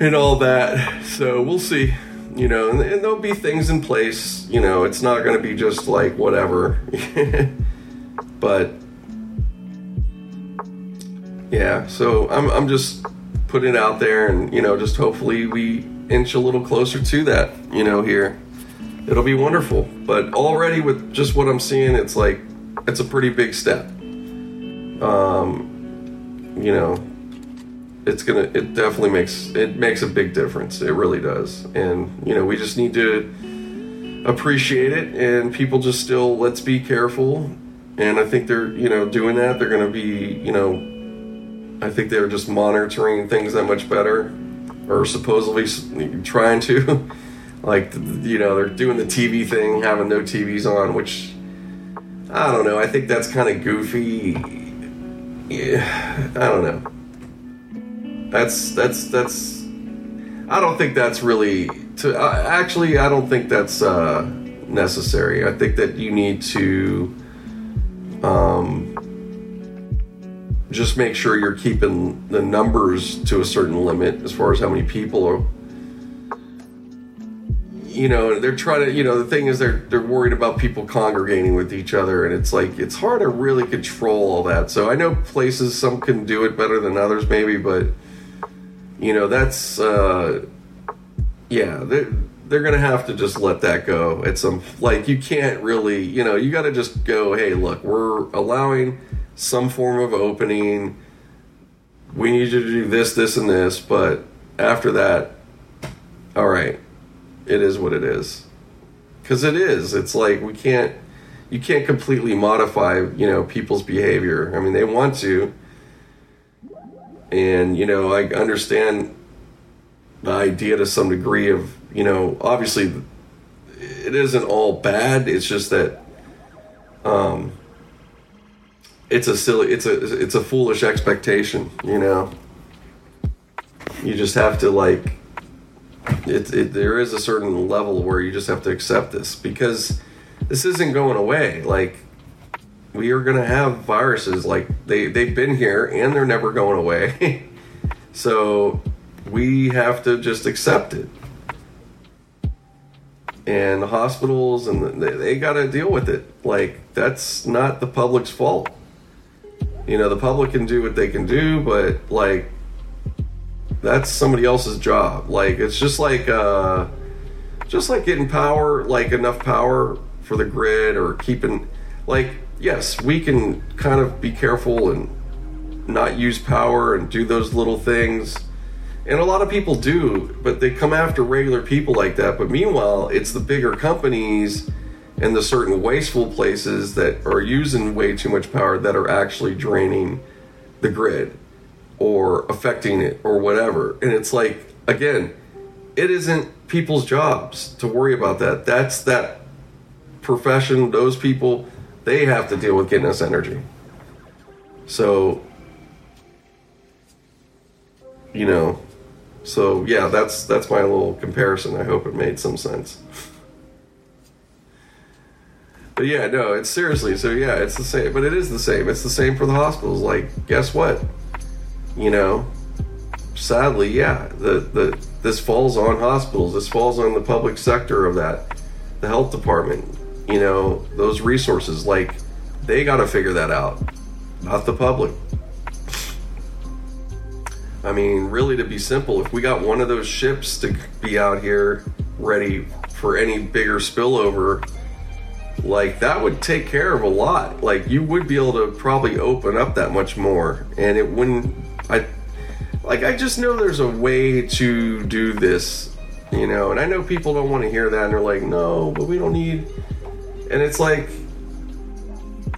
and all that. So we'll see. You know, and, and there'll be things in place. You know, it's not going to be just like whatever. but yeah, so I'm I'm just putting it out there, and you know, just hopefully we inch a little closer to that. You know, here it'll be wonderful. But already with just what I'm seeing, it's like it's a pretty big step. Um, you know, it's gonna it definitely makes it makes a big difference. It really does. And you know we just need to appreciate it and people just still let's be careful. And i think they're you know doing that they're gonna be you know i think they're just monitoring things that much better or supposedly trying to. Like you know they're doing the tv thing having no tvs on which i don't know i think that's kind of goofy yeah i don't know that's that's that's. I don't think that's really to. Uh, actually, I don't think that's uh, necessary. I think that you need to um, just make sure you're keeping the numbers to a certain limit as far as how many people are. You know, they're trying to. You know, the thing is, they're they're worried about people congregating with each other, and it's like it's hard to really control all that. So I know places some can do it better than others, maybe, but you know that's uh, yeah they're, they're gonna have to just let that go at some like you can't really you know you got to just go hey look we're allowing some form of opening we need you to do this this and this but after that all right it is what it is because it is it's like we can't you can't completely modify you know people's behavior i mean they want to and, you know, I understand the idea to some degree of, you know, obviously it isn't all bad. It's just that um, it's a silly, it's a, it's a foolish expectation, you know. You just have to like, it, it, there is a certain level where you just have to accept this because this isn't going away. Like, we are going to have viruses like they they've been here and they're never going away. so we have to just accept it. And the hospitals and they, they got to deal with it. Like that's not the public's fault. You know, the public can do what they can do, but like that's somebody else's job. Like it's just like uh just like getting power, like enough power for the grid or keeping, like, yes, we can kind of be careful and not use power and do those little things. And a lot of people do, but they come after regular people like that. But meanwhile, it's the bigger companies and the certain wasteful places that are using way too much power that are actually draining the grid or affecting it or whatever. And it's like, again, it isn't people's jobs to worry about that. That's that profession, those people, they have to deal with getting us energy. So, you know, so yeah, that's that's my little comparison. I hope it made some sense. But yeah, no, it's seriously. So yeah, it's the same. But it is the same. It's the same for the hospitals. Like, guess what? You know, sadly, yeah, the the this falls on hospitals. This falls on the public sector of that, the health department. You know, those resources. Like, they got to figure that out, not the public. I mean, really, to be simple, if we got one of those ships to be out here ready for any bigger spillover, like that would take care of a lot. Like you would be able to probably open up that much more, and it wouldn't. I like I just know there's a way to do this, you know. And I know people don't want to hear that, and they're like, no, but we don't need. And it's like,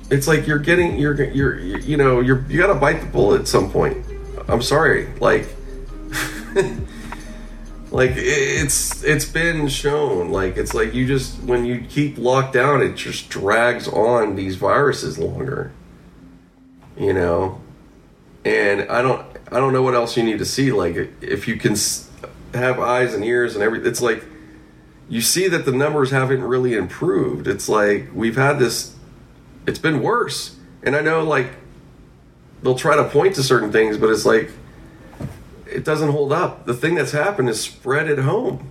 it's like you're getting you're you're you know you're you got to bite the bullet at some point. I'm sorry, like. like it's it's been shown like it's like you just when you keep locked down it just drags on these viruses longer you know and i don't i don't know what else you need to see like if you can have eyes and ears and everything it's like you see that the numbers haven't really improved it's like we've had this it's been worse and i know like they'll try to point to certain things but it's like it doesn't hold up. The thing that's happened is spread at home.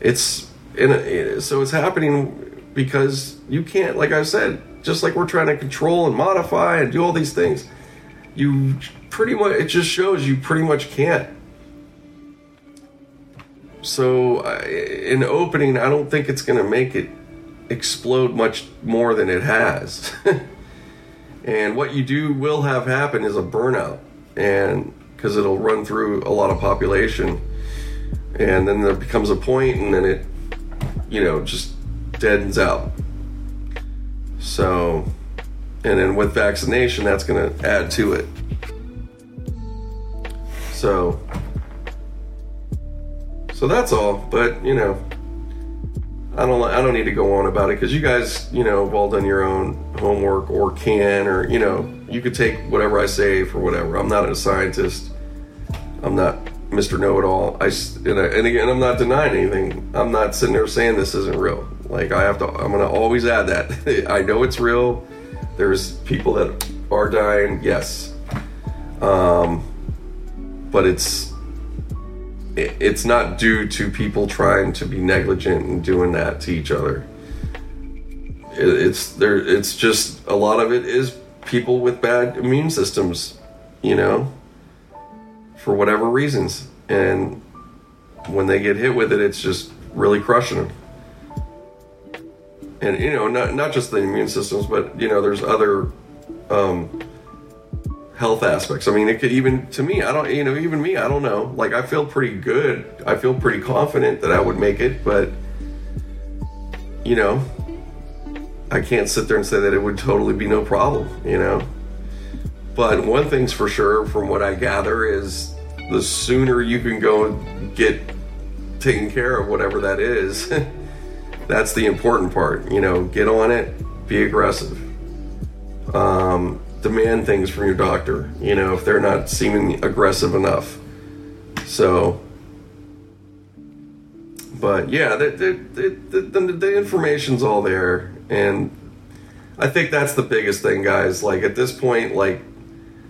It's in a, uh, so it's happening because you can't, like I said, just like we're trying to control and modify and do all these things. You pretty much it just shows you pretty much can't. So in opening, I don't think it's going to make it explode much more than it has. and what you do will have happen is a burnout and because it'll run through a lot of population and then there becomes a point and then it you know just deadens out so and then with vaccination that's going to add to it so so that's all but you know I don't I don't need to go on about it because you guys you know have all done your own homework or can or you know you could take whatever I say for whatever. I'm not a scientist. I'm not Mr. Know It All. I and, I, and again I'm not denying anything. I'm not sitting there saying this isn't real. Like I have to. I'm gonna always add that. I know it's real. There's people that are dying. Yes. Um, but it's it's not due to people trying to be negligent and doing that to each other. It's there. It's just a lot of it is people with bad immune systems, you know, for whatever reasons, and when they get hit with it, it's just really crushing them. And you know, not not just the immune systems, but you know, there's other um, health aspects. I mean, it could even to me, I don't, you know, even me, I don't know. Like, I feel pretty good. I feel pretty confident that I would make it, but you know, I can't sit there and say that it would totally be no problem, you know. But one thing's for sure, from what I gather, is the sooner you can go get taken care of whatever that is. that's the important part, you know. Get on it, be aggressive. Um, demand things from your doctor, you know, if they're not seeming aggressive enough. So, but yeah, the, the, the, the, the information's all there. And I think that's the biggest thing, guys. Like at this point, like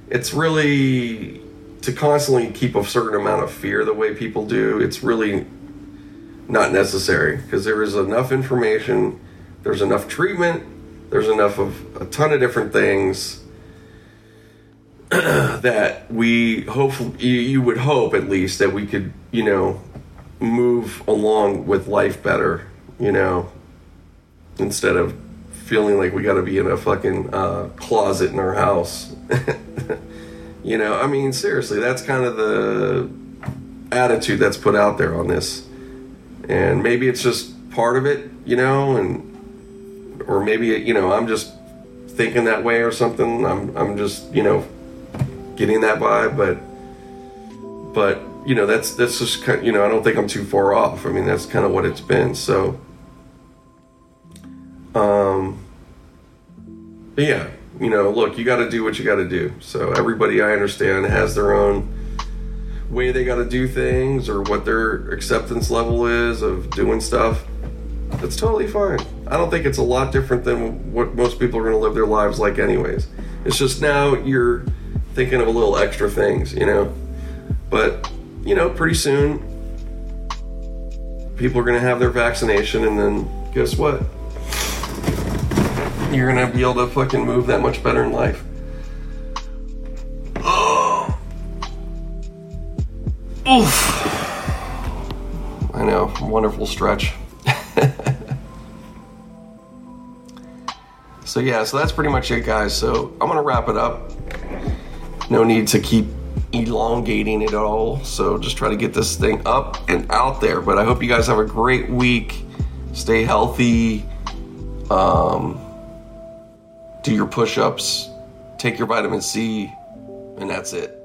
it's really to constantly keep a certain amount of fear the way people do, it's really not necessary because there is enough information, there's enough treatment, there's enough of a ton of different things that we hopefully you would hope at least that we could you know move along with life better, you know, instead of feeling like we got to be in a fucking uh, closet in our house. you know, I mean, seriously, that's kind of the attitude that's put out there on this. And maybe it's just part of it, you know, and or maybe you know, I'm just thinking that way or something. I'm I'm just, you know, getting that vibe, but but you know, that's that's just kind you know, I don't think I'm too far off. I mean, that's kind of what it's been. So um yeah, you know, look, you got to do what you got to do. So everybody I understand has their own way they got to do things or what their acceptance level is of doing stuff. That's totally fine. I don't think it's a lot different than what most people are going to live their lives like, anyways. It's just now you're thinking of a little extra things, you know. But, you know, pretty soon people are going to have their vaccination, and then guess what? You're going to be able to fucking move that much better in life. Oof. I know, wonderful stretch. so yeah, so that's pretty much it, guys. So I'm gonna wrap it up. No need to keep elongating it all. So just try to get this thing up and out there. But I hope you guys have a great week. Stay healthy. Um, do your push-ups. Take your vitamin C, and that's it.